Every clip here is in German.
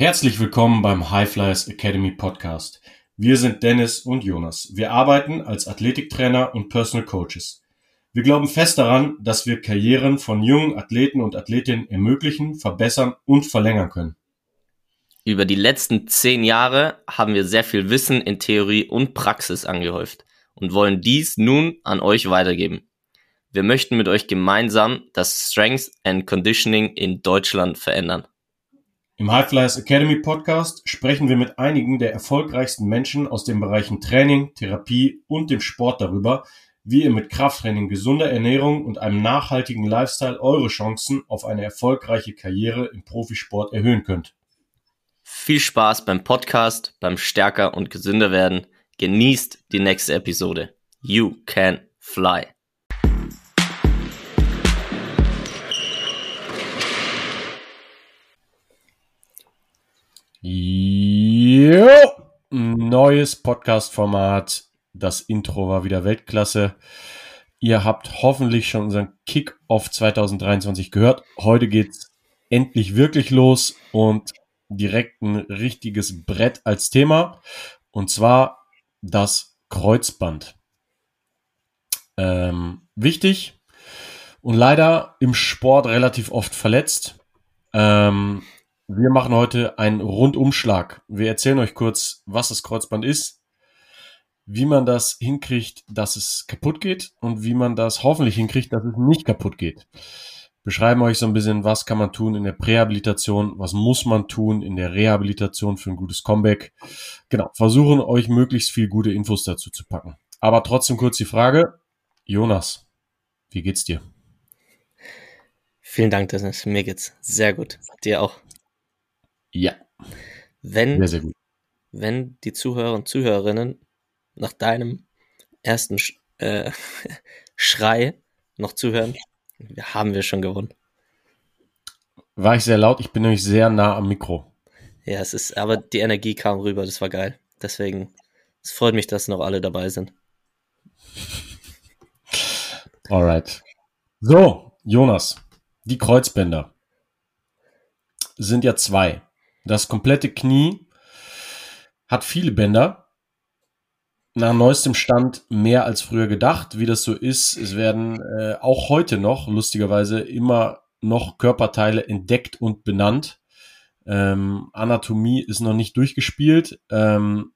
Herzlich willkommen beim High Flyers Academy Podcast. Wir sind Dennis und Jonas. Wir arbeiten als Athletiktrainer und Personal Coaches. Wir glauben fest daran, dass wir Karrieren von jungen Athleten und Athletinnen ermöglichen, verbessern und verlängern können. Über die letzten zehn Jahre haben wir sehr viel Wissen in Theorie und Praxis angehäuft und wollen dies nun an euch weitergeben. Wir möchten mit euch gemeinsam das Strength and Conditioning in Deutschland verändern. Im High Flyers Academy Podcast sprechen wir mit einigen der erfolgreichsten Menschen aus den Bereichen Training, Therapie und dem Sport darüber, wie ihr mit Krafttraining, gesunder Ernährung und einem nachhaltigen Lifestyle eure Chancen auf eine erfolgreiche Karriere im Profisport erhöhen könnt. Viel Spaß beim Podcast, beim Stärker und gesünder werden. Genießt die nächste Episode. You can fly. Jo, neues Podcast-Format. Das Intro war wieder Weltklasse. Ihr habt hoffentlich schon unseren Kick-Off 2023 gehört. Heute geht's endlich wirklich los und direkt ein richtiges Brett als Thema. Und zwar das Kreuzband. Ähm, wichtig und leider im Sport relativ oft verletzt. Ähm, wir machen heute einen Rundumschlag. Wir erzählen euch kurz, was das Kreuzband ist, wie man das hinkriegt, dass es kaputt geht und wie man das hoffentlich hinkriegt, dass es nicht kaputt geht. Beschreiben euch so ein bisschen, was kann man tun in der Prähabilitation, was muss man tun in der Rehabilitation für ein gutes Comeback. Genau, versuchen euch möglichst viel gute Infos dazu zu packen. Aber trotzdem kurz die Frage, Jonas, wie geht's dir? Vielen Dank, Dennis. Mir geht's sehr gut. Dir auch. Ja. Wenn, sehr, sehr gut. wenn die Zuhörer und Zuhörerinnen nach deinem ersten Sch äh, Schrei noch zuhören, haben wir schon gewonnen. War ich sehr laut? Ich bin nämlich sehr nah am Mikro. Ja, es ist, aber die Energie kam rüber, das war geil. Deswegen, es freut mich, dass noch alle dabei sind. Alright. So, Jonas, die Kreuzbänder sind ja zwei. Das komplette Knie hat viele Bänder. Nach neuestem Stand mehr als früher gedacht. Wie das so ist, es werden äh, auch heute noch, lustigerweise, immer noch Körperteile entdeckt und benannt. Ähm, Anatomie ist noch nicht durchgespielt. Ähm,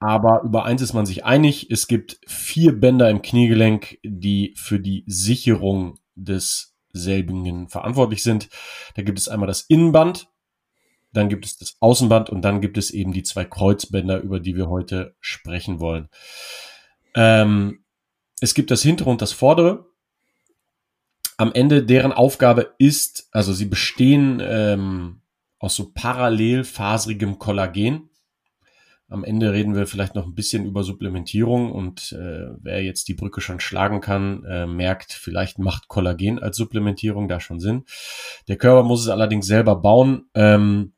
aber über eins ist man sich einig. Es gibt vier Bänder im Kniegelenk, die für die Sicherung des selbigen verantwortlich sind. Da gibt es einmal das Innenband, dann gibt es das Außenband und dann gibt es eben die zwei Kreuzbänder, über die wir heute sprechen wollen. Ähm, es gibt das hintere und das vordere. Am Ende deren Aufgabe ist, also sie bestehen ähm, aus so parallelfaserigem Kollagen. Am Ende reden wir vielleicht noch ein bisschen über Supplementierung und äh, wer jetzt die Brücke schon schlagen kann, äh, merkt, vielleicht macht Kollagen als Supplementierung da schon Sinn. Der Körper muss es allerdings selber bauen. Ähm,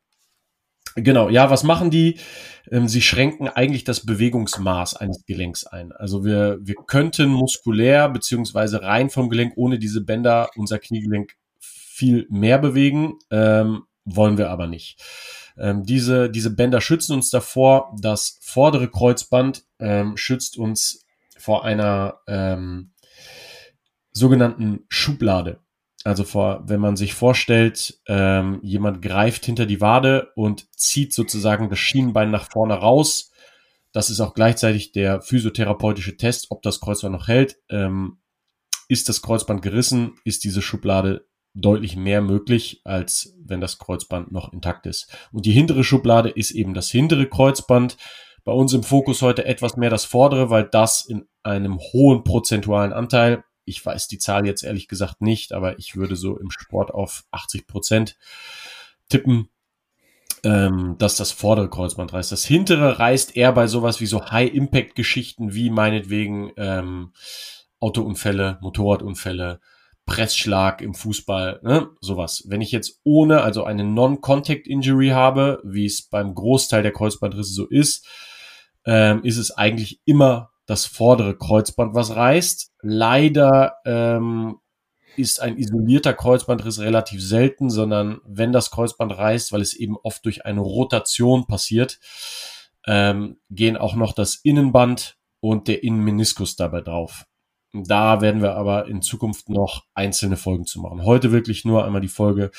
Genau, ja, was machen die? Ähm, sie schränken eigentlich das Bewegungsmaß eines Gelenks ein. Also wir, wir könnten muskulär beziehungsweise rein vom Gelenk ohne diese Bänder unser Kniegelenk viel mehr bewegen, ähm, wollen wir aber nicht. Ähm, diese, diese Bänder schützen uns davor. Das vordere Kreuzband ähm, schützt uns vor einer ähm, sogenannten Schublade. Also vor, wenn man sich vorstellt, ähm, jemand greift hinter die Wade und zieht sozusagen das Schienenbein nach vorne raus. Das ist auch gleichzeitig der physiotherapeutische Test, ob das Kreuzband noch hält. Ähm, ist das Kreuzband gerissen, ist diese Schublade deutlich mehr möglich, als wenn das Kreuzband noch intakt ist. Und die hintere Schublade ist eben das hintere Kreuzband. Bei uns im Fokus heute etwas mehr das vordere, weil das in einem hohen prozentualen Anteil ich weiß die Zahl jetzt ehrlich gesagt nicht, aber ich würde so im Sport auf 80 Prozent tippen, ähm, dass das vordere Kreuzband reißt. Das hintere reißt eher bei sowas wie so High-Impact-Geschichten wie meinetwegen ähm, Autounfälle, Motorradunfälle, Pressschlag im Fußball, ne? sowas. Wenn ich jetzt ohne, also eine Non-Contact-Injury habe, wie es beim Großteil der Kreuzbandrisse so ist, ähm, ist es eigentlich immer das vordere Kreuzband, was reißt. Leider ähm, ist ein isolierter Kreuzbandriss relativ selten, sondern wenn das Kreuzband reißt, weil es eben oft durch eine Rotation passiert, ähm, gehen auch noch das Innenband und der Innenmeniskus dabei drauf. Da werden wir aber in Zukunft noch einzelne Folgen zu machen. Heute wirklich nur einmal die Folge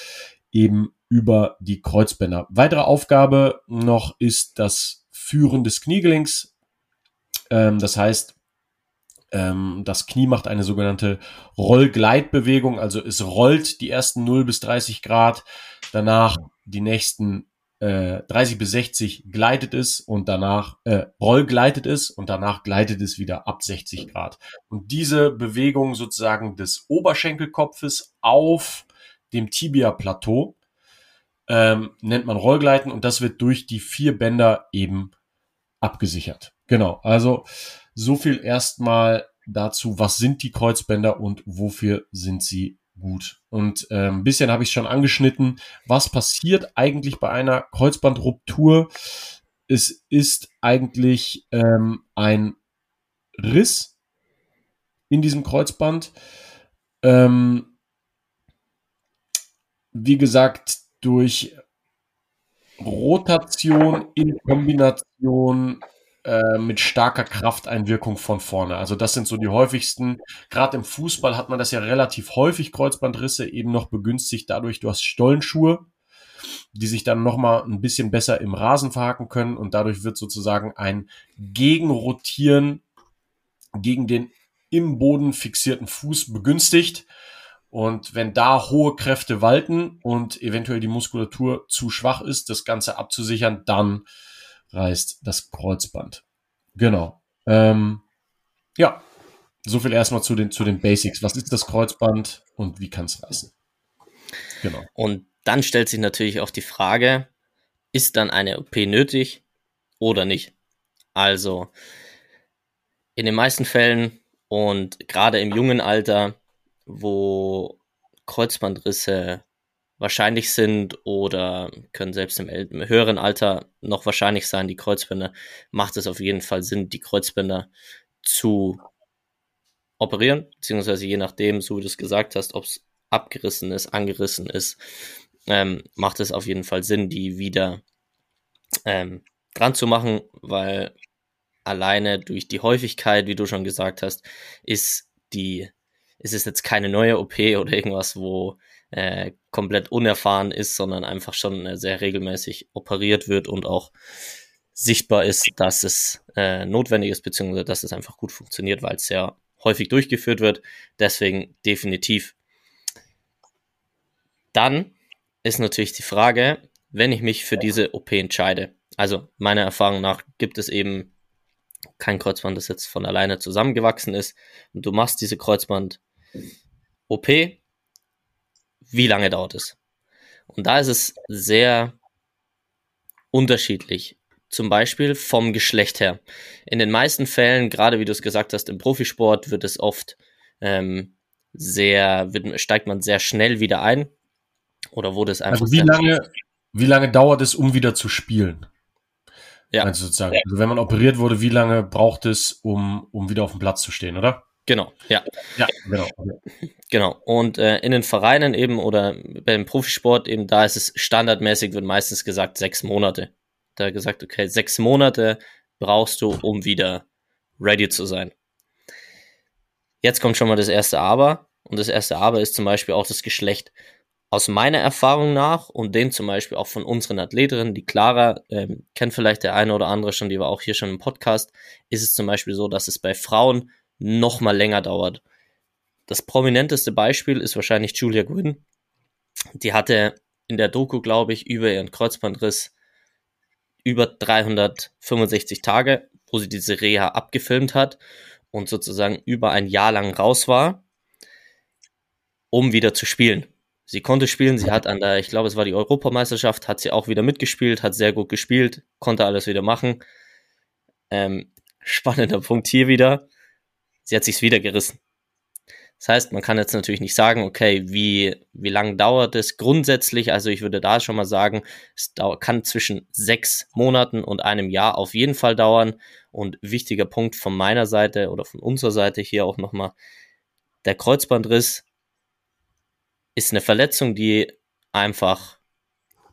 eben über die Kreuzbänder. Weitere Aufgabe noch ist das Führen des Kniegelenks. Ähm, das heißt, ähm, das Knie macht eine sogenannte Rollgleitbewegung, also es rollt die ersten 0 bis 30 Grad, danach die nächsten äh, 30 bis 60 gleitet es und danach äh, Roll gleitet es und danach gleitet es wieder ab 60 Grad. Und diese Bewegung sozusagen des Oberschenkelkopfes auf dem Tibia-Plateau ähm, nennt man Rollgleiten und das wird durch die vier Bänder eben abgesichert. Genau, also so viel erstmal dazu, was sind die Kreuzbänder und wofür sind sie gut. Und äh, ein bisschen habe ich schon angeschnitten, was passiert eigentlich bei einer Kreuzbandruptur. Es ist eigentlich ähm, ein Riss in diesem Kreuzband. Ähm, wie gesagt, durch Rotation in Kombination äh, mit starker Krafteinwirkung von vorne. Also das sind so die häufigsten. Gerade im Fußball hat man das ja relativ häufig, Kreuzbandrisse, eben noch begünstigt dadurch, du hast Stollenschuhe, die sich dann nochmal ein bisschen besser im Rasen verhaken können und dadurch wird sozusagen ein Gegenrotieren gegen den im Boden fixierten Fuß begünstigt. Und wenn da hohe Kräfte walten und eventuell die Muskulatur zu schwach ist, das Ganze abzusichern, dann reißt das Kreuzband. Genau. Ähm, ja, so viel erstmal zu den, zu den Basics. Was ist das Kreuzband und wie kann es reißen? Genau. Und dann stellt sich natürlich auch die Frage, ist dann eine OP nötig oder nicht? Also, in den meisten Fällen und gerade im jungen Alter, wo Kreuzbandrisse wahrscheinlich sind oder können selbst im, höheren Alter noch wahrscheinlich sein, die Kreuzbänder, macht es auf jeden Fall Sinn, die Kreuzbänder zu operieren, beziehungsweise je nachdem, so wie du es gesagt hast, ob es abgerissen ist, angerissen ist, ähm, macht es auf jeden Fall Sinn, die wieder ähm, dran zu machen, weil alleine durch die Häufigkeit, wie du schon gesagt hast, ist die, ist es jetzt keine neue OP oder irgendwas, wo äh, komplett unerfahren ist, sondern einfach schon äh, sehr regelmäßig operiert wird und auch sichtbar ist, dass es äh, notwendig ist, beziehungsweise dass es einfach gut funktioniert, weil es sehr häufig durchgeführt wird. Deswegen definitiv. Dann ist natürlich die Frage, wenn ich mich für diese OP entscheide. Also meiner Erfahrung nach gibt es eben kein Kreuzband, das jetzt von alleine zusammengewachsen ist. Und du machst diese Kreuzband-OP wie lange dauert es? Und da ist es sehr unterschiedlich. Zum Beispiel vom Geschlecht her. In den meisten Fällen, gerade wie du es gesagt hast, im Profisport wird es oft ähm, sehr, wird, steigt man sehr schnell wieder ein. Oder wurde es einfach. Also wie lange, wie lange dauert es, um wieder zu spielen? Ja. Also sozusagen. Also wenn man operiert wurde, wie lange braucht es, um, um wieder auf dem Platz zu stehen, oder? Genau, ja. Ja, genau. Genau. Und äh, in den Vereinen eben oder beim Profisport eben, da ist es standardmäßig, wird meistens gesagt, sechs Monate. Da gesagt, okay, sechs Monate brauchst du, um wieder ready zu sein. Jetzt kommt schon mal das erste Aber. Und das erste Aber ist zum Beispiel auch das Geschlecht. Aus meiner Erfahrung nach und den zum Beispiel auch von unseren Athletinnen, die Clara, ähm, kennt vielleicht der eine oder andere schon, die war auch hier schon im Podcast, ist es zum Beispiel so, dass es bei Frauen noch mal länger dauert. Das prominenteste Beispiel ist wahrscheinlich Julia Gwynn. Die hatte in der Doku, glaube ich, über ihren Kreuzbandriss über 365 Tage, wo sie diese Reha abgefilmt hat und sozusagen über ein Jahr lang raus war, um wieder zu spielen. Sie konnte spielen, sie hat an der, ich glaube, es war die Europameisterschaft, hat sie auch wieder mitgespielt, hat sehr gut gespielt, konnte alles wieder machen. Ähm, spannender Punkt hier wieder sie hat sich's wieder gerissen. Das heißt, man kann jetzt natürlich nicht sagen, okay, wie, wie lang dauert es grundsätzlich? Also ich würde da schon mal sagen, es kann zwischen sechs Monaten und einem Jahr auf jeden Fall dauern. Und wichtiger Punkt von meiner Seite oder von unserer Seite hier auch nochmal, der Kreuzbandriss ist eine Verletzung, die einfach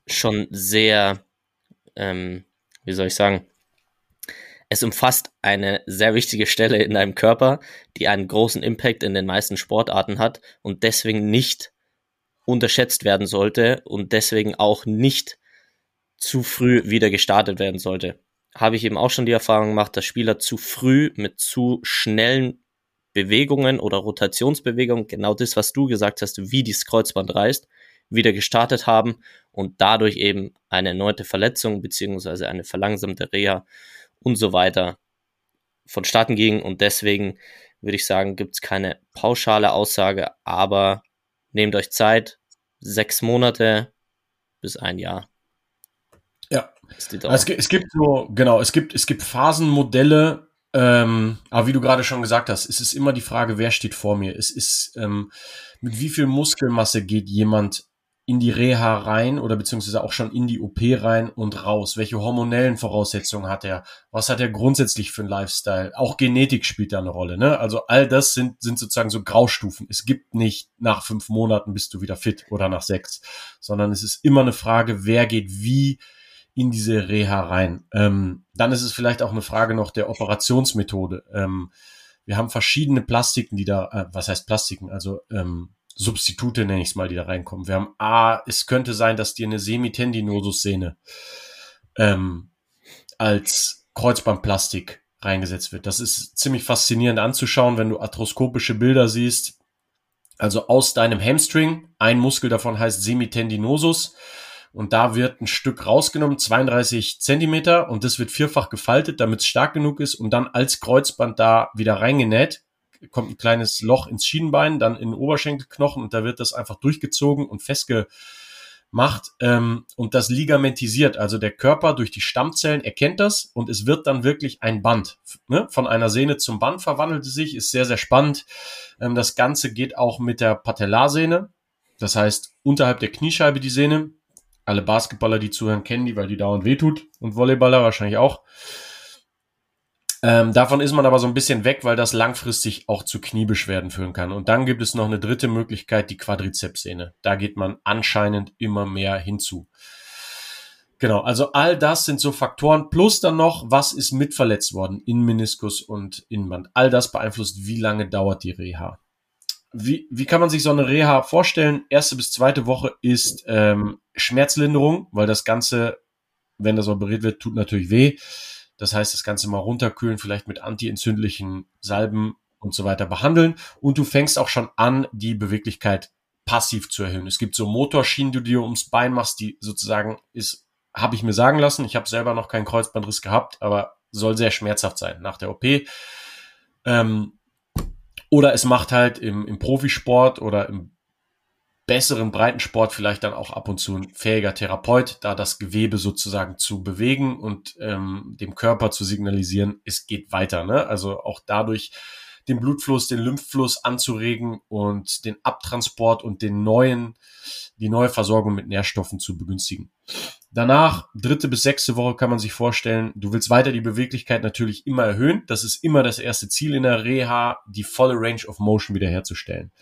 schon sehr, ähm, wie soll ich sagen, es umfasst eine sehr wichtige Stelle in deinem Körper, die einen großen Impact in den meisten Sportarten hat und deswegen nicht unterschätzt werden sollte und deswegen auch nicht zu früh wieder gestartet werden sollte. Habe ich eben auch schon die Erfahrung gemacht, dass Spieler zu früh mit zu schnellen Bewegungen oder Rotationsbewegungen, genau das, was du gesagt hast, wie das Kreuzband reißt, wieder gestartet haben und dadurch eben eine erneute Verletzung beziehungsweise eine verlangsamte Reha und so weiter vonstatten ging. Und deswegen würde ich sagen, gibt es keine pauschale Aussage, aber nehmt euch Zeit, sechs Monate bis ein Jahr. Ja. Es, es, gibt so, genau, es gibt, es gibt Phasenmodelle, ähm, aber wie du gerade schon gesagt hast, es ist immer die Frage, wer steht vor mir. Es ist, ähm, mit wie viel Muskelmasse geht jemand in die Reha rein oder beziehungsweise auch schon in die OP rein und raus? Welche hormonellen Voraussetzungen hat er? Was hat er grundsätzlich für einen Lifestyle? Auch Genetik spielt da eine Rolle, ne? Also all das sind, sind sozusagen so Graustufen. Es gibt nicht nach fünf Monaten bist du wieder fit oder nach sechs, sondern es ist immer eine Frage, wer geht wie in diese Reha rein. Ähm, dann ist es vielleicht auch eine Frage noch der Operationsmethode. Ähm, wir haben verschiedene Plastiken, die da, äh, was heißt Plastiken? Also ähm, Substitute nenne ich es mal, die da reinkommen. Wir haben A, es könnte sein, dass dir eine Semitendinosus-Sehne ähm, als Kreuzbandplastik reingesetzt wird. Das ist ziemlich faszinierend anzuschauen, wenn du arthroskopische Bilder siehst. Also aus deinem Hamstring, ein Muskel davon heißt Semitendinosus und da wird ein Stück rausgenommen, 32 Zentimeter und das wird vierfach gefaltet, damit es stark genug ist und dann als Kreuzband da wieder reingenäht kommt ein kleines Loch ins Schienenbein, dann in den Oberschenkelknochen und da wird das einfach durchgezogen und festgemacht ähm, und das ligamentisiert. Also der Körper durch die Stammzellen erkennt das und es wird dann wirklich ein Band. Ne? Von einer Sehne zum Band verwandelt es sich, ist sehr, sehr spannend. Ähm, das Ganze geht auch mit der Patellarsehne, das heißt unterhalb der Kniescheibe die Sehne. Alle Basketballer, die zuhören, kennen die, weil die dauernd wehtut und Volleyballer wahrscheinlich auch. Ähm, davon ist man aber so ein bisschen weg, weil das langfristig auch zu Kniebeschwerden führen kann. Und dann gibt es noch eine dritte Möglichkeit, die Quadrizepssehne. Da geht man anscheinend immer mehr hinzu. Genau, also all das sind so Faktoren. Plus dann noch, was ist mitverletzt worden in Meniskus und Innenband. All das beeinflusst, wie lange dauert die Reha. Wie, wie kann man sich so eine Reha vorstellen? Erste bis zweite Woche ist ähm, Schmerzlinderung, weil das Ganze, wenn das operiert wird, tut natürlich weh. Das heißt, das Ganze mal runterkühlen, vielleicht mit antientzündlichen Salben und so weiter behandeln. Und du fängst auch schon an, die Beweglichkeit passiv zu erhöhen. Es gibt so Motorschienen, die du dir ums Bein machst, die sozusagen ist, habe ich mir sagen lassen. Ich habe selber noch keinen Kreuzbandriss gehabt, aber soll sehr schmerzhaft sein nach der OP. Ähm, oder es macht halt im, im Profisport oder im besseren Breitensport vielleicht dann auch ab und zu ein fähiger Therapeut, da das Gewebe sozusagen zu bewegen und ähm, dem Körper zu signalisieren, es geht weiter. Ne? Also auch dadurch den Blutfluss, den Lymphfluss anzuregen und den Abtransport und den neuen, die neue Versorgung mit Nährstoffen zu begünstigen. Danach, dritte bis sechste Woche kann man sich vorstellen, du willst weiter die Beweglichkeit natürlich immer erhöhen. Das ist immer das erste Ziel in der Reha, die volle Range of Motion wiederherzustellen.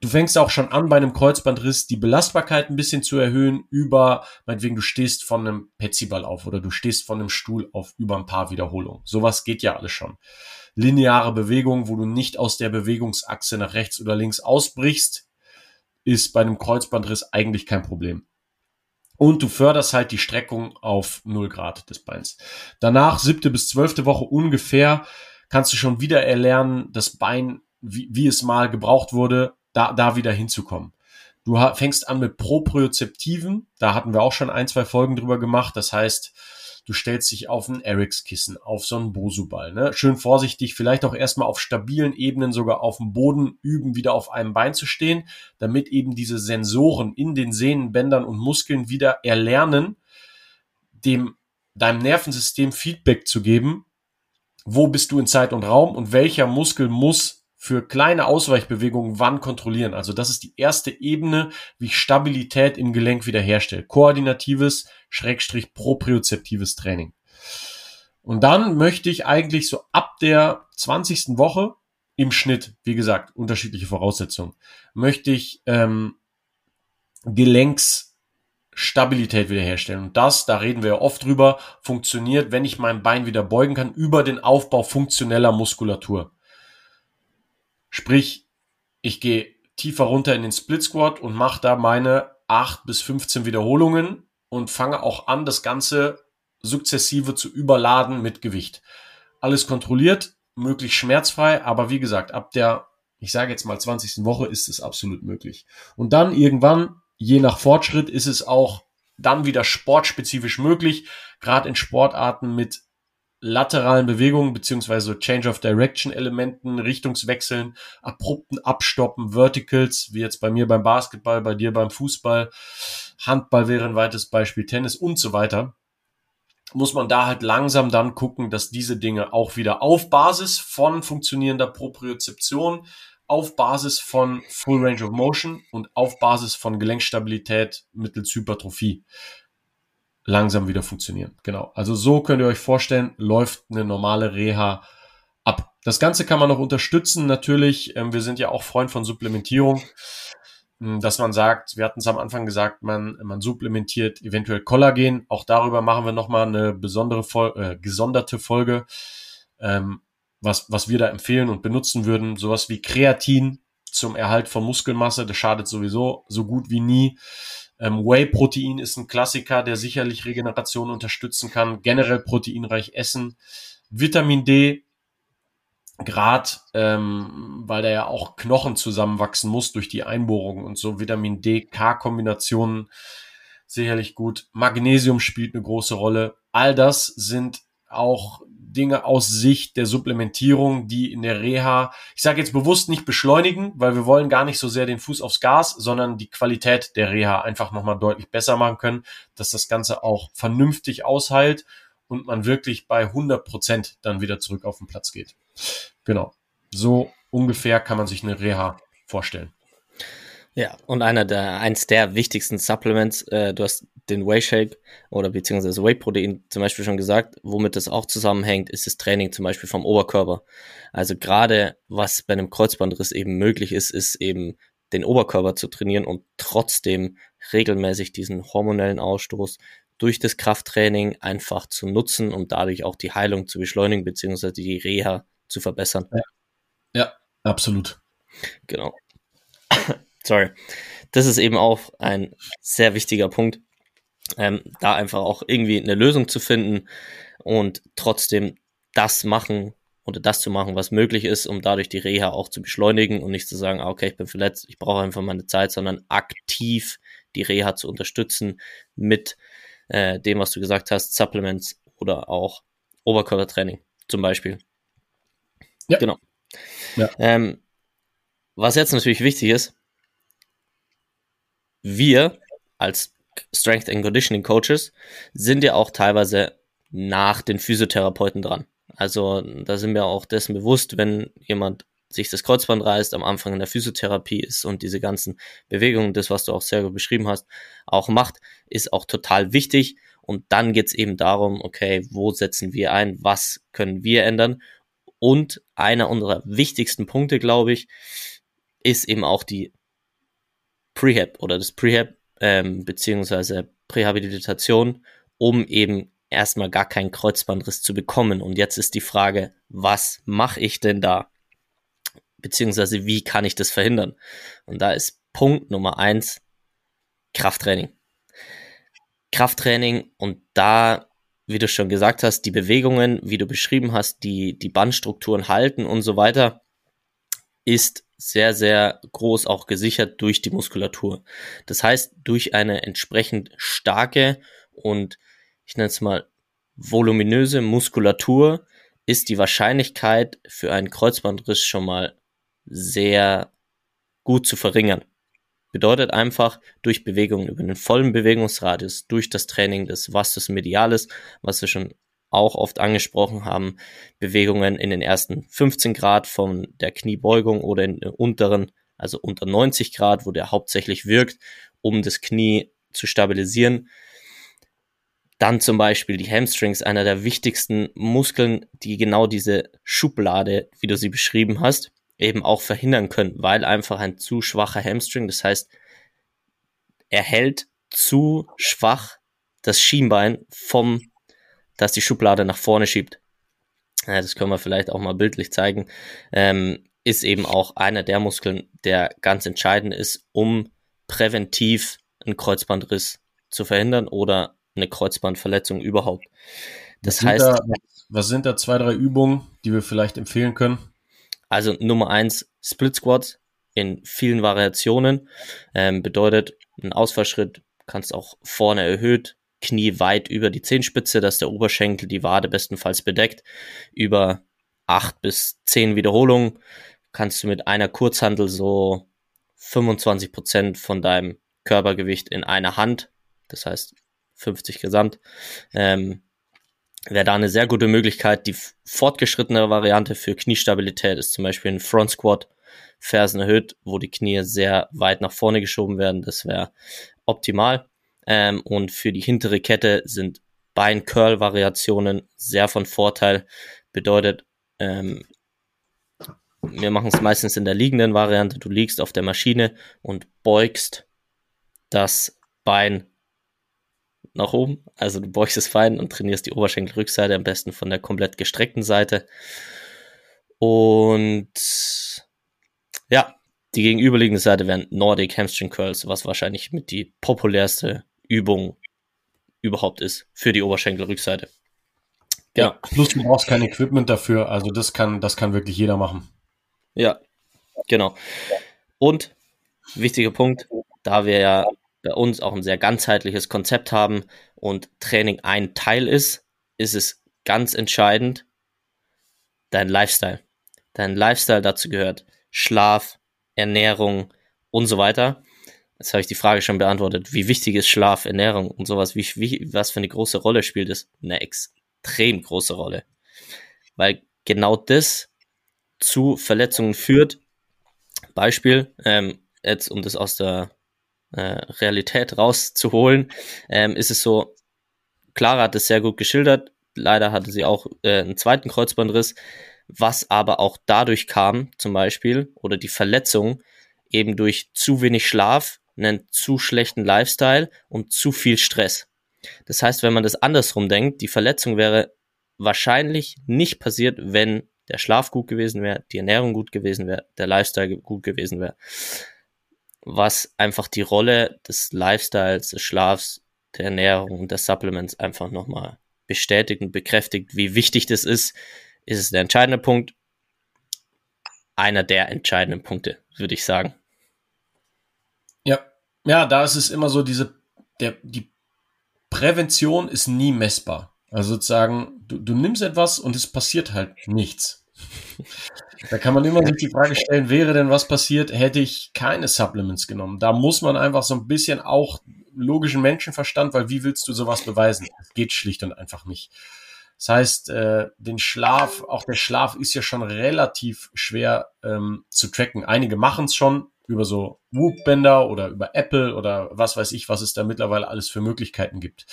Du fängst auch schon an, bei einem Kreuzbandriss die Belastbarkeit ein bisschen zu erhöhen über, meinetwegen, du stehst von einem Petsyball auf oder du stehst von einem Stuhl auf über ein paar Wiederholungen. Sowas geht ja alles schon. Lineare Bewegung, wo du nicht aus der Bewegungsachse nach rechts oder links ausbrichst, ist bei einem Kreuzbandriss eigentlich kein Problem. Und du förderst halt die Streckung auf 0 Grad des Beins. Danach, siebte bis zwölfte Woche ungefähr, kannst du schon wieder erlernen, das Bein, wie, wie es mal gebraucht wurde, da, da wieder hinzukommen. Du fängst an mit Propriozeptiven, da hatten wir auch schon ein, zwei Folgen drüber gemacht. Das heißt, du stellst dich auf ein Erics-Kissen, auf so einen Bosu-Ball. Ne? Schön vorsichtig, vielleicht auch erstmal auf stabilen Ebenen sogar auf dem Boden üben, wieder auf einem Bein zu stehen, damit eben diese Sensoren in den Sehnen, Bändern und Muskeln wieder erlernen, dem deinem Nervensystem Feedback zu geben, wo bist du in Zeit und Raum und welcher Muskel muss für kleine Ausweichbewegungen wann kontrollieren. Also das ist die erste Ebene, wie ich Stabilität im Gelenk wiederherstelle. Koordinatives, Schrägstrich propriozeptives Training. Und dann möchte ich eigentlich so ab der 20. Woche im Schnitt, wie gesagt, unterschiedliche Voraussetzungen. Möchte ich ähm, Gelenksstabilität wiederherstellen. Und das, da reden wir ja oft drüber, funktioniert, wenn ich mein Bein wieder beugen kann, über den Aufbau funktioneller Muskulatur. Sprich, ich gehe tiefer runter in den Split Squat und mache da meine 8 bis 15 Wiederholungen und fange auch an, das Ganze sukzessive zu überladen mit Gewicht. Alles kontrolliert, möglichst schmerzfrei, aber wie gesagt, ab der, ich sage jetzt mal 20. Woche ist es absolut möglich. Und dann irgendwann, je nach Fortschritt, ist es auch dann wieder sportspezifisch möglich, gerade in Sportarten mit lateralen Bewegungen beziehungsweise Change of Direction Elementen, Richtungswechseln, abrupten Abstoppen, Verticals, wie jetzt bei mir beim Basketball, bei dir beim Fußball, Handball wäre ein weites Beispiel, Tennis und so weiter, muss man da halt langsam dann gucken, dass diese Dinge auch wieder auf Basis von funktionierender Propriozeption, auf Basis von Full Range of Motion und auf Basis von Gelenkstabilität mittels Hypertrophie langsam wieder funktionieren. Genau. Also so könnt ihr euch vorstellen, läuft eine normale Reha ab. Das Ganze kann man noch unterstützen. Natürlich, ähm, wir sind ja auch Freund von Supplementierung, hm, dass man sagt, wir hatten es am Anfang gesagt, man, man supplementiert eventuell Kollagen. Auch darüber machen wir nochmal eine besondere, äh, gesonderte Folge, ähm, was, was wir da empfehlen und benutzen würden. Sowas wie Kreatin zum Erhalt von Muskelmasse, das schadet sowieso so gut wie nie. Ähm, Whey-Protein ist ein Klassiker, der sicherlich Regeneration unterstützen kann. Generell proteinreich essen. Vitamin D, gerade ähm, weil da ja auch Knochen zusammenwachsen muss durch die Einbohrung und so. Vitamin D-K-Kombinationen sicherlich gut. Magnesium spielt eine große Rolle. All das sind auch Dinge aus Sicht der Supplementierung, die in der Reha, ich sage jetzt bewusst nicht beschleunigen, weil wir wollen gar nicht so sehr den Fuß aufs Gas, sondern die Qualität der Reha einfach nochmal deutlich besser machen können, dass das Ganze auch vernünftig ausheilt und man wirklich bei 100 Prozent dann wieder zurück auf den Platz geht. Genau. So ungefähr kann man sich eine Reha vorstellen. Ja, und einer der, eins der wichtigsten Supplements, äh, du hast den Whey Shake oder beziehungsweise Whey Protein zum Beispiel schon gesagt, womit das auch zusammenhängt, ist das Training zum Beispiel vom Oberkörper. Also gerade was bei einem Kreuzbandriss eben möglich ist, ist eben den Oberkörper zu trainieren und trotzdem regelmäßig diesen hormonellen Ausstoß durch das Krafttraining einfach zu nutzen und dadurch auch die Heilung zu beschleunigen beziehungsweise die Reha zu verbessern. Ja, ja absolut. Genau. Sorry. Das ist eben auch ein sehr wichtiger Punkt, ähm, da einfach auch irgendwie eine Lösung zu finden und trotzdem das machen oder das zu machen, was möglich ist, um dadurch die Reha auch zu beschleunigen und nicht zu sagen, ah, okay, ich bin verletzt, ich brauche einfach meine Zeit, sondern aktiv die Reha zu unterstützen mit äh, dem, was du gesagt hast, Supplements oder auch Oberkörpertraining zum Beispiel. Ja. Genau. Ja. Ähm, was jetzt natürlich wichtig ist, wir als Strength and Conditioning Coaches sind ja auch teilweise nach den Physiotherapeuten dran. Also da sind wir auch dessen bewusst, wenn jemand sich das Kreuzband reißt, am Anfang in der Physiotherapie ist und diese ganzen Bewegungen, das, was du auch sehr gut beschrieben hast, auch macht, ist auch total wichtig. Und dann geht es eben darum, okay, wo setzen wir ein, was können wir ändern? Und einer unserer wichtigsten Punkte, glaube ich, ist eben auch die Prehab oder das Prehab ähm, beziehungsweise Prähabilitation, um eben erstmal gar keinen Kreuzbandriss zu bekommen. Und jetzt ist die Frage, was mache ich denn da? Beziehungsweise wie kann ich das verhindern? Und da ist Punkt Nummer eins Krafttraining. Krafttraining und da, wie du schon gesagt hast, die Bewegungen, wie du beschrieben hast, die, die Bandstrukturen halten und so weiter, ist sehr, sehr groß auch gesichert durch die Muskulatur. Das heißt, durch eine entsprechend starke und ich nenne es mal voluminöse Muskulatur ist die Wahrscheinlichkeit für einen Kreuzbandriss schon mal sehr gut zu verringern. Bedeutet einfach durch Bewegungen über den vollen Bewegungsradius, durch das Training des Vastus Medialis, was wir schon auch oft angesprochen haben, Bewegungen in den ersten 15 Grad von der Kniebeugung oder in den unteren, also unter 90 Grad, wo der hauptsächlich wirkt, um das Knie zu stabilisieren. Dann zum Beispiel die Hamstrings, einer der wichtigsten Muskeln, die genau diese Schublade, wie du sie beschrieben hast, eben auch verhindern können, weil einfach ein zu schwacher Hamstring, das heißt, er hält zu schwach das Schienbein vom, dass die Schublade nach vorne schiebt. Ja, das können wir vielleicht auch mal bildlich zeigen. Ähm, ist eben auch einer der Muskeln, der ganz entscheidend ist, um präventiv einen Kreuzbandriss zu verhindern oder eine Kreuzbandverletzung überhaupt. Das was heißt. Da, was sind da zwei, drei Übungen, die wir vielleicht empfehlen können? Also Nummer eins, Split Squats in vielen Variationen. Ähm, bedeutet, ein Ausfallschritt kannst auch vorne erhöht, Knie weit über die Zehenspitze, dass der Oberschenkel die Wade bestenfalls bedeckt. Über acht bis zehn Wiederholungen kannst du mit einer Kurzhandel so 25 Prozent von deinem Körpergewicht in einer Hand, das heißt 50 gesamt, ähm, wäre da eine sehr gute Möglichkeit. Die fortgeschrittenere Variante für Kniestabilität ist zum Beispiel ein Front Squat, Fersen erhöht, wo die Knie sehr weit nach vorne geschoben werden. Das wäre optimal. Ähm, und für die hintere Kette sind Bein-Curl-Variationen sehr von Vorteil. Bedeutet, ähm, wir machen es meistens in der liegenden Variante. Du liegst auf der Maschine und beugst das Bein nach oben. Also du beugst es fein und trainierst die Oberschenkelrückseite, am besten von der komplett gestreckten Seite. Und ja, die gegenüberliegende Seite wären Nordic Hamstring Curls, was wahrscheinlich mit die populärste Übung überhaupt ist für die Oberschenkelrückseite. Genau. Ja, plus du brauchst kein Equipment dafür, also das kann, das kann wirklich jeder machen. Ja, genau. Und wichtiger Punkt, da wir ja bei uns auch ein sehr ganzheitliches Konzept haben und Training ein Teil ist, ist es ganz entscheidend dein Lifestyle. Dein Lifestyle dazu gehört Schlaf, Ernährung und so weiter. Jetzt habe ich die Frage schon beantwortet. Wie wichtig ist Schlaf, Ernährung und sowas? Wie, wie, was für eine große Rolle spielt es? Eine extrem große Rolle. Weil genau das zu Verletzungen führt. Beispiel, ähm, jetzt um das aus der äh, Realität rauszuholen, ähm, ist es so, Clara hat es sehr gut geschildert, leider hatte sie auch äh, einen zweiten Kreuzbandriss, was aber auch dadurch kam, zum Beispiel, oder die Verletzung eben durch zu wenig Schlaf, einen zu schlechten Lifestyle und zu viel Stress. Das heißt, wenn man das andersrum denkt, die Verletzung wäre wahrscheinlich nicht passiert, wenn der Schlaf gut gewesen wäre, die Ernährung gut gewesen wäre, der Lifestyle gut gewesen wäre was einfach die Rolle des Lifestyles, des Schlafs, der Ernährung und der Supplements einfach nochmal bestätigt und bekräftigt, wie wichtig das ist, ist es der entscheidende Punkt. Einer der entscheidenden Punkte, würde ich sagen. Ja, da ist es immer so, diese, der, die Prävention ist nie messbar. Also sozusagen, du, du nimmst etwas und es passiert halt nichts. Da kann man immer sich die Frage stellen, wäre denn was passiert, hätte ich keine Supplements genommen? Da muss man einfach so ein bisschen auch logischen Menschenverstand, weil wie willst du sowas beweisen? Das geht schlicht und einfach nicht. Das heißt, äh, den Schlaf, auch der Schlaf ist ja schon relativ schwer ähm, zu tracken. Einige machen es schon über so Whoop-Bänder oder über Apple oder was weiß ich, was es da mittlerweile alles für Möglichkeiten gibt.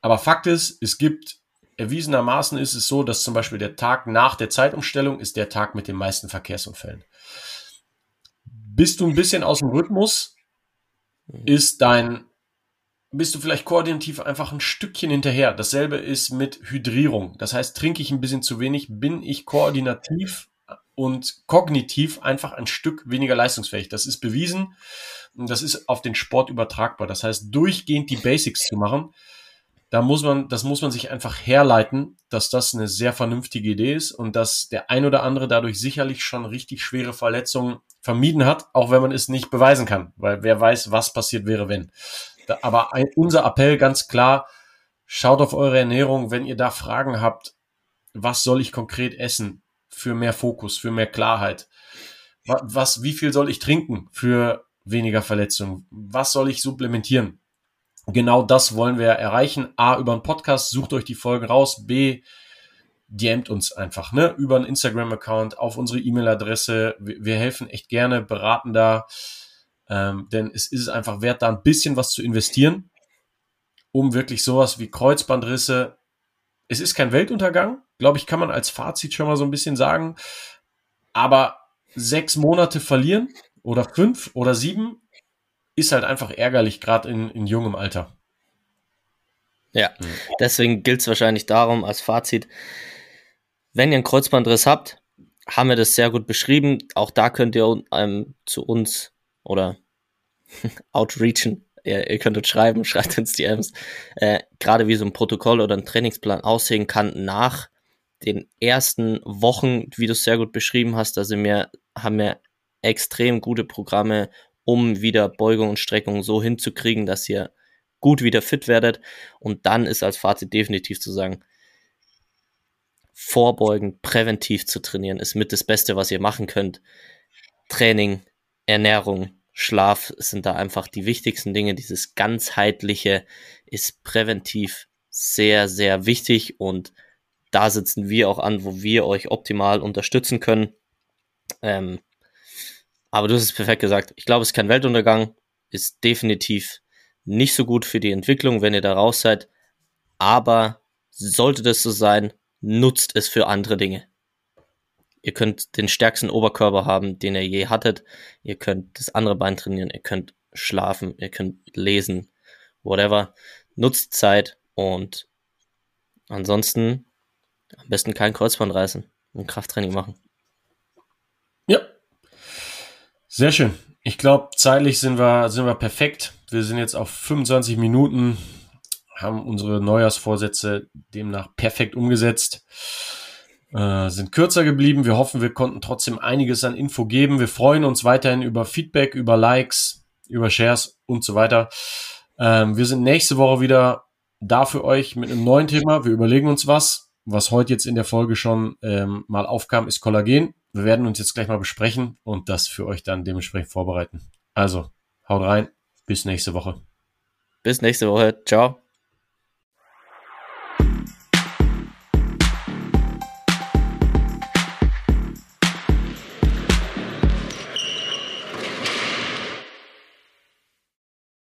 Aber Fakt ist, es gibt erwiesenermaßen ist es so, dass zum Beispiel der Tag nach der Zeitumstellung ist der Tag mit den meisten Verkehrsunfällen. Bist du ein bisschen aus dem Rhythmus, ist dein, bist du vielleicht koordinativ einfach ein Stückchen hinterher. Dasselbe ist mit Hydrierung. Das heißt, trinke ich ein bisschen zu wenig, bin ich koordinativ und kognitiv einfach ein Stück weniger leistungsfähig. Das ist bewiesen und das ist auf den Sport übertragbar. Das heißt, durchgehend die Basics zu machen, da muss man, das muss man sich einfach herleiten, dass das eine sehr vernünftige Idee ist und dass der ein oder andere dadurch sicherlich schon richtig schwere Verletzungen vermieden hat, auch wenn man es nicht beweisen kann, weil wer weiß, was passiert wäre, wenn. Aber ein, unser Appell ganz klar, schaut auf eure Ernährung, wenn ihr da Fragen habt, was soll ich konkret essen für mehr Fokus, für mehr Klarheit? Was, wie viel soll ich trinken für weniger Verletzungen? Was soll ich supplementieren? genau das wollen wir erreichen. A, über einen Podcast, sucht euch die Folgen raus. B, DMt uns einfach, ne, über einen Instagram-Account, auf unsere E-Mail-Adresse. Wir, wir, helfen echt gerne, beraten da, ähm, denn es ist einfach wert, da ein bisschen was zu investieren, um wirklich sowas wie Kreuzbandrisse. Es ist kein Weltuntergang, glaube ich, kann man als Fazit schon mal so ein bisschen sagen. Aber sechs Monate verlieren oder fünf oder sieben ist halt einfach ärgerlich, gerade in, in jungem Alter. Ja, deswegen gilt es wahrscheinlich darum, als Fazit, wenn ihr einen Kreuzbandriss habt, haben wir das sehr gut beschrieben. Auch da könnt ihr ähm, zu uns oder outreachen. Ihr, ihr könnt uns schreiben, schreibt uns DMs. Äh, Gerade wie so ein Protokoll oder ein Trainingsplan aussehen kann nach den ersten Wochen, wie du es sehr gut beschrieben hast. Sind wir, haben wir extrem gute Programme, um wieder Beugung und Streckung so hinzukriegen, dass ihr gut wieder fit werdet. Und dann ist als Fazit definitiv zu sagen, vorbeugen, präventiv zu trainieren, ist mit das Beste, was ihr machen könnt. Training, Ernährung, Schlaf sind da einfach die wichtigsten Dinge. Dieses ganzheitliche ist präventiv sehr, sehr wichtig und da sitzen wir auch an, wo wir euch optimal unterstützen können. Ähm, aber du hast es perfekt gesagt. Ich glaube, es ist kein Weltuntergang, ist definitiv nicht so gut für die Entwicklung, wenn ihr da raus seid. Aber sollte das so sein, nutzt es für andere Dinge. Ihr könnt den stärksten Oberkörper haben, den ihr je hattet. Ihr könnt das andere Bein trainieren. Ihr könnt schlafen. Ihr könnt lesen. Whatever. Nutzt Zeit und ansonsten am besten kein Kreuzband reißen und Krafttraining machen. Ja. Sehr schön. Ich glaube, zeitlich sind wir, sind wir perfekt. Wir sind jetzt auf 25 Minuten, haben unsere Neujahrsvorsätze demnach perfekt umgesetzt, äh, sind kürzer geblieben. Wir hoffen, wir konnten trotzdem einiges an Info geben. Wir freuen uns weiterhin über Feedback, über Likes, über Shares und so weiter. Ähm, wir sind nächste Woche wieder da für euch mit einem neuen Thema. Wir überlegen uns was. Was heute jetzt in der Folge schon ähm, mal aufkam, ist Kollagen. Wir werden uns jetzt gleich mal besprechen und das für euch dann dementsprechend vorbereiten. Also, haut rein. Bis nächste Woche. Bis nächste Woche. Ciao.